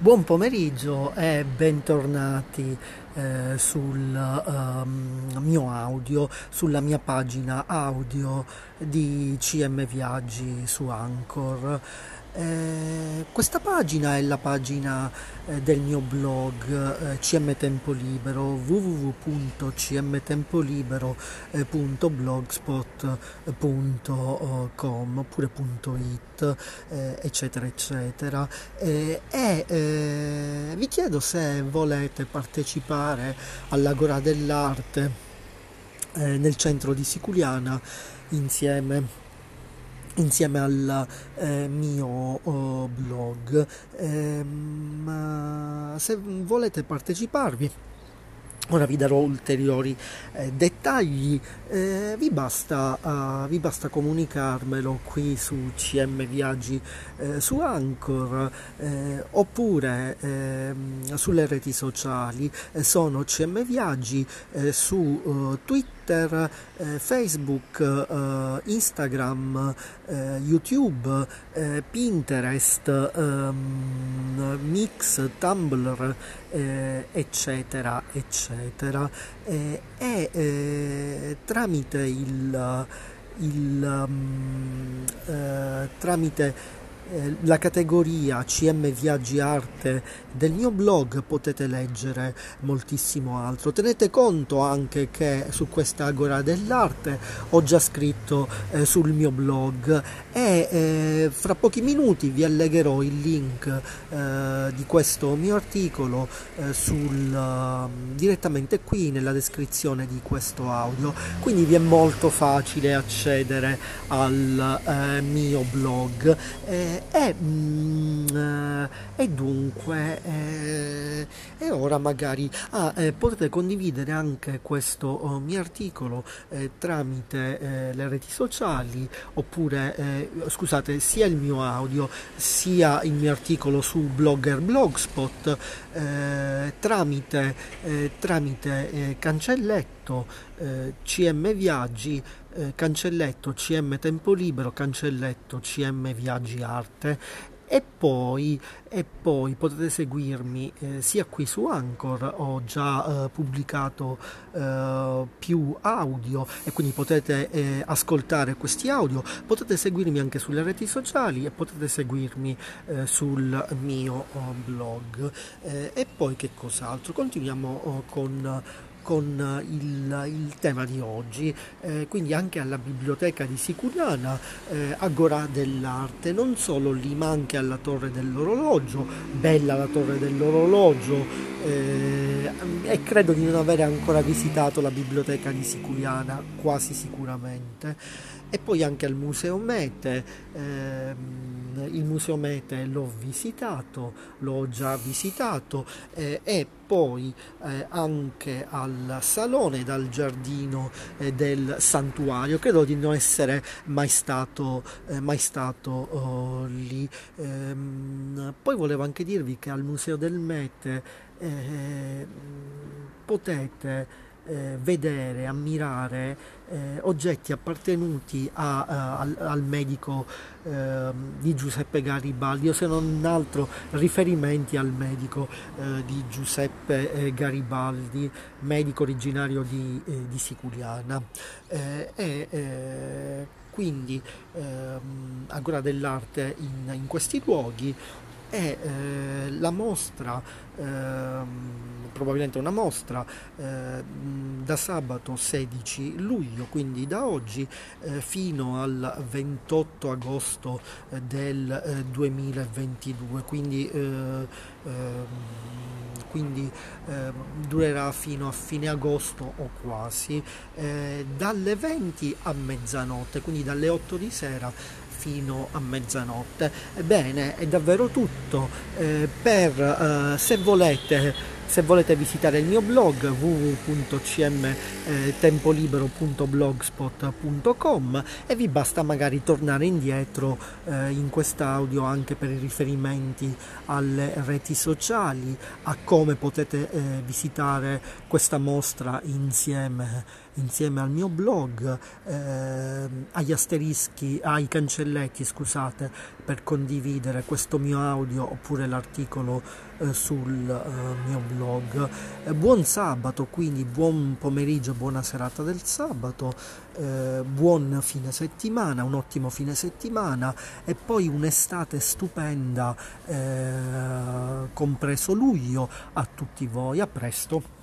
Buon pomeriggio e bentornati eh, sul um, mio audio, sulla mia pagina audio di CM Viaggi su Anchor. Eh, questa pagina è la pagina eh, del mio blog eh, CM Tempo Libero www.cmtempolibero.blogspot.com oppure .it eh, eccetera eccetera. Eh, e vi chiedo se volete partecipare all'Agora dell'Arte nel centro di Siculiana insieme insieme al eh, mio oh, blog. Eh, se volete parteciparvi Ora vi darò ulteriori eh, dettagli, eh, vi, basta, uh, vi, basta, comunicarmelo qui su CM Viaggi eh, su Anchor eh, oppure ehm, sulle reti sociali, eh, sono CM Viaggi su Twitter, Facebook, Instagram, YouTube, Pinterest, ehm, Mix, Tumblr, eccetera, eccetera eccetera, eh, e eh, tramite il, il um, eh, tramite eh, la categoria CM Viaggi Arte del mio blog potete leggere moltissimo altro. Tenete conto anche che su questa Agora dell'Arte ho già scritto eh, sul mio blog e eh, fra pochi minuti vi allegherò il link eh, di questo mio articolo eh, sul, um, direttamente qui nella descrizione di questo audio. Quindi vi è molto facile accedere al eh, mio blog e, mm, eh, e dunque eh, e ora magari ah, eh, potete condividere anche questo oh, mio articolo eh, tramite eh, le reti sociali oppure eh, scusate sia il mio audio sia il mio articolo su Blogger Blogspot tramite, tramite cancelletto CM Viaggi eh, cancelletto CM Tempo Libero, cancelletto CM Viaggi Arte e poi, e poi potete seguirmi eh, sia qui su Anchor, ho già eh, pubblicato eh, più audio e quindi potete eh, ascoltare questi audio, potete seguirmi anche sulle reti sociali e potete seguirmi eh, sul mio oh, blog. E poi che cos'altro? Continuiamo oh, con con eh, il, il tema di oggi, eh, quindi anche alla biblioteca di Sicuriana, eh, Agora dell'Arte, non solo lì ma anche alla Torre dell'Orologio, bella la Torre dell'Orologio eh, e credo di non avere ancora visitato la biblioteca di Sicuriana, quasi sicuramente e poi anche al Museo Mete. Eh, il Museo Mete l'ho visitato, l'ho già visitato eh, e poi eh, anche al salone dal giardino eh, del santuario. Credo di non essere mai stato, eh, mai stato oh, lì. Ehm, poi volevo anche dirvi che al Museo del Mete eh, potete eh, vedere, ammirare eh, oggetti appartenuti a, a, al, al, medico eh, di Giuseppe Garibaldi o se non altro riferimenti al medico eh, di Giuseppe eh, Garibaldi, medico originario di, eh, di Siculiana. e quindi ehm, Agora dell'arte in, in questi luoghi eh, la mostra, eh, probabilmente una mostra eh, da sabato 16 luglio, quindi da oggi eh, fino al 28 agosto eh, del 2022, eh, quindi, ehm, quindi durerà fino a fine agosto o quasi, dalle 20 a mezzanotte, quindi dalle 8 di sera fino a mezzanotte. Ebbene, è davvero tutto. Eh, per eh, se volete se volete visitare il mio blog www.cmtempolibero.blogspot.com e vi basta magari tornare indietro eh, in quest'audio anche per i riferimenti alle reti sociali, a come potete eh, visitare questa mostra insieme insieme al mio blog, eh, agli asterischi, ai cancelletti, scusate, per condividere questo mio audio oppure l'articolo eh, sul eh, mio blog. Eh, buon sabato, quindi buon pomeriggio, buona serata del sabato, eh, buon fine settimana, un ottimo fine settimana e poi un'estate stupenda, eh, compreso luglio, a tutti voi. A presto.